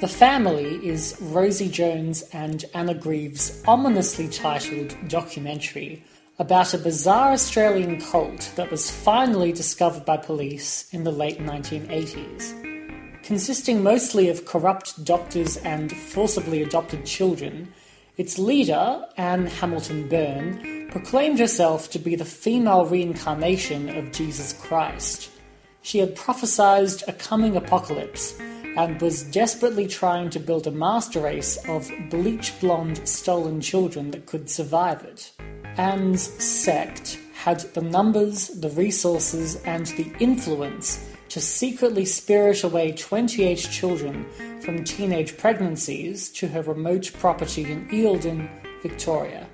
The Family is Rosie Jones and Anna Grieve's ominously titled documentary about a bizarre Australian cult that was finally discovered by police in the late 1980s. Consisting mostly of corrupt doctors and forcibly adopted children, its leader, Anne Hamilton Byrne, proclaimed herself to be the female reincarnation of Jesus Christ. She had prophesied a coming apocalypse and was desperately trying to build a master race of bleach blonde stolen children that could survive it. Anne's sect had the numbers, the resources, and the influence to secretly spirit away 28 children from teenage pregnancies to her remote property in Eildon, Victoria.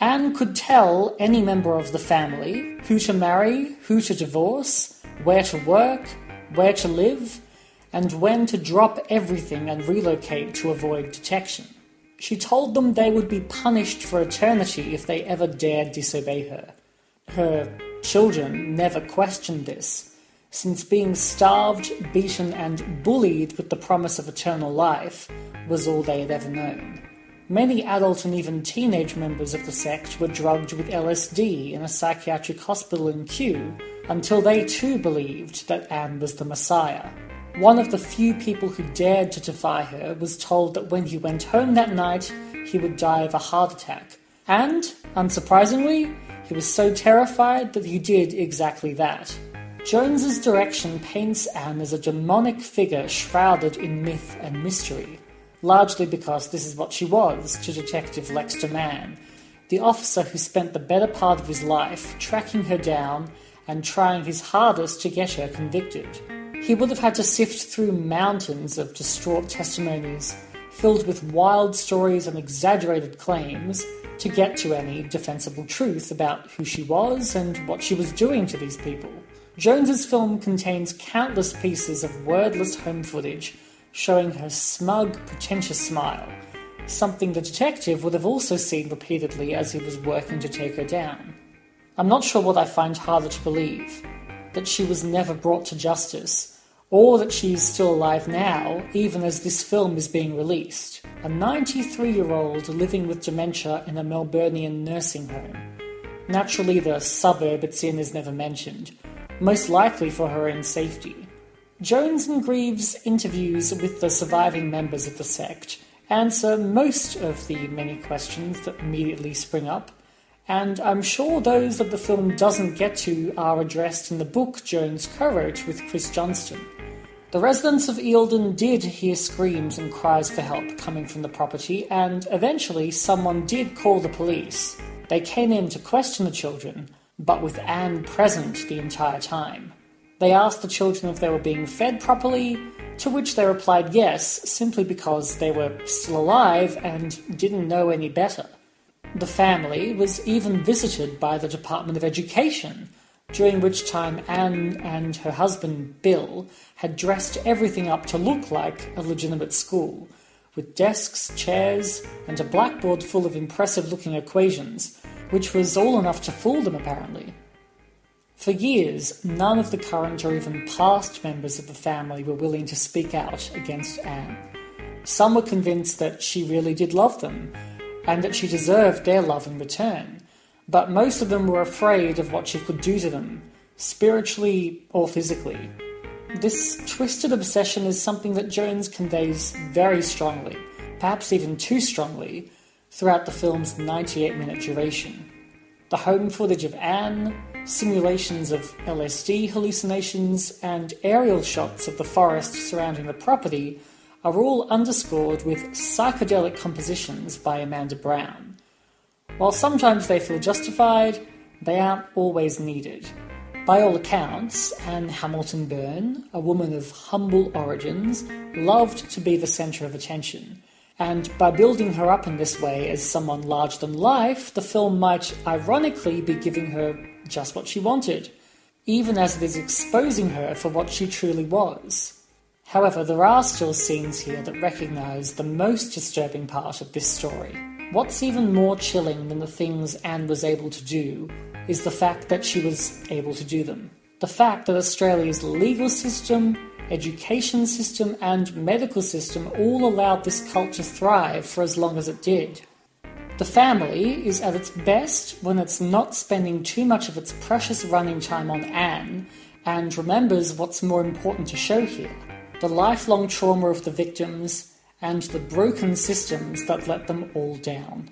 Anne could tell any member of the family who to marry, who to divorce, where to work, where to live, and when to drop everything and relocate to avoid detection. She told them they would be punished for eternity if they ever dared disobey her. Her children never questioned this, since being starved, beaten, and bullied with the promise of eternal life was all they had ever known. Many adult and even teenage members of the sect were drugged with LSD in a psychiatric hospital in Kew until they too believed that Anne was the Messiah. One of the few people who dared to defy her was told that when he went home that night, he would die of a heart attack. And, unsurprisingly, he was so terrified that he did exactly that. Jones's direction paints Anne as a demonic figure shrouded in myth and mystery, largely because this is what she was to Detective Lex de Man, the officer who spent the better part of his life tracking her down and trying his hardest to get her convicted. He would have had to sift through mountains of distraught testimonies filled with wild stories and exaggerated claims to get to any defensible truth about who she was and what she was doing to these people. Jones's film contains countless pieces of wordless home footage showing her smug, pretentious smile, something the detective would have also seen repeatedly as he was working to take her down. I'm not sure what I find harder to believe that she was never brought to justice or that she is still alive now, even as this film is being released. A 93 year old living with dementia in a Melburnian nursing home. Naturally, the suburb it's in is never mentioned, most likely for her own safety. Jones and Grieve's interviews with the surviving members of the sect answer most of the many questions that immediately spring up, and I'm sure those that the film doesn't get to are addressed in the book Jones co wrote with Chris Johnston. The residents of Eildon did hear screams and cries for help coming from the property, and eventually someone did call the police. They came in to question the children, but with Anne present the entire time. They asked the children if they were being fed properly, to which they replied yes, simply because they were still alive and didn't know any better. The family was even visited by the Department of Education, during which time Anne and her husband Bill had dressed everything up to look like a legitimate school, with desks, chairs, and a blackboard full of impressive looking equations, which was all enough to fool them apparently. For years, none of the current or even past members of the family were willing to speak out against Anne. Some were convinced that she really did love them, and that she deserved their love in return but most of them were afraid of what she could do to them, spiritually or physically. This twisted obsession is something that Jones conveys very strongly, perhaps even too strongly, throughout the film's 98 minute duration. The home footage of Anne, simulations of LSD hallucinations, and aerial shots of the forest surrounding the property are all underscored with psychedelic compositions by Amanda Brown. While sometimes they feel justified, they aren't always needed. By all accounts, Anne Hamilton Byrne, a woman of humble origins, loved to be the centre of attention. And by building her up in this way as someone larger than life, the film might ironically be giving her just what she wanted, even as it is exposing her for what she truly was. However, there are still scenes here that recognise the most disturbing part of this story. What's even more chilling than the things Anne was able to do is the fact that she was able to do them. the fact that Australia's legal system, education system, and medical system all allowed this cult to thrive for as long as it did. The family is at its best when it's not spending too much of its precious running time on Anne and remembers what's more important to show here the lifelong trauma of the victims and the broken systems that let them all down.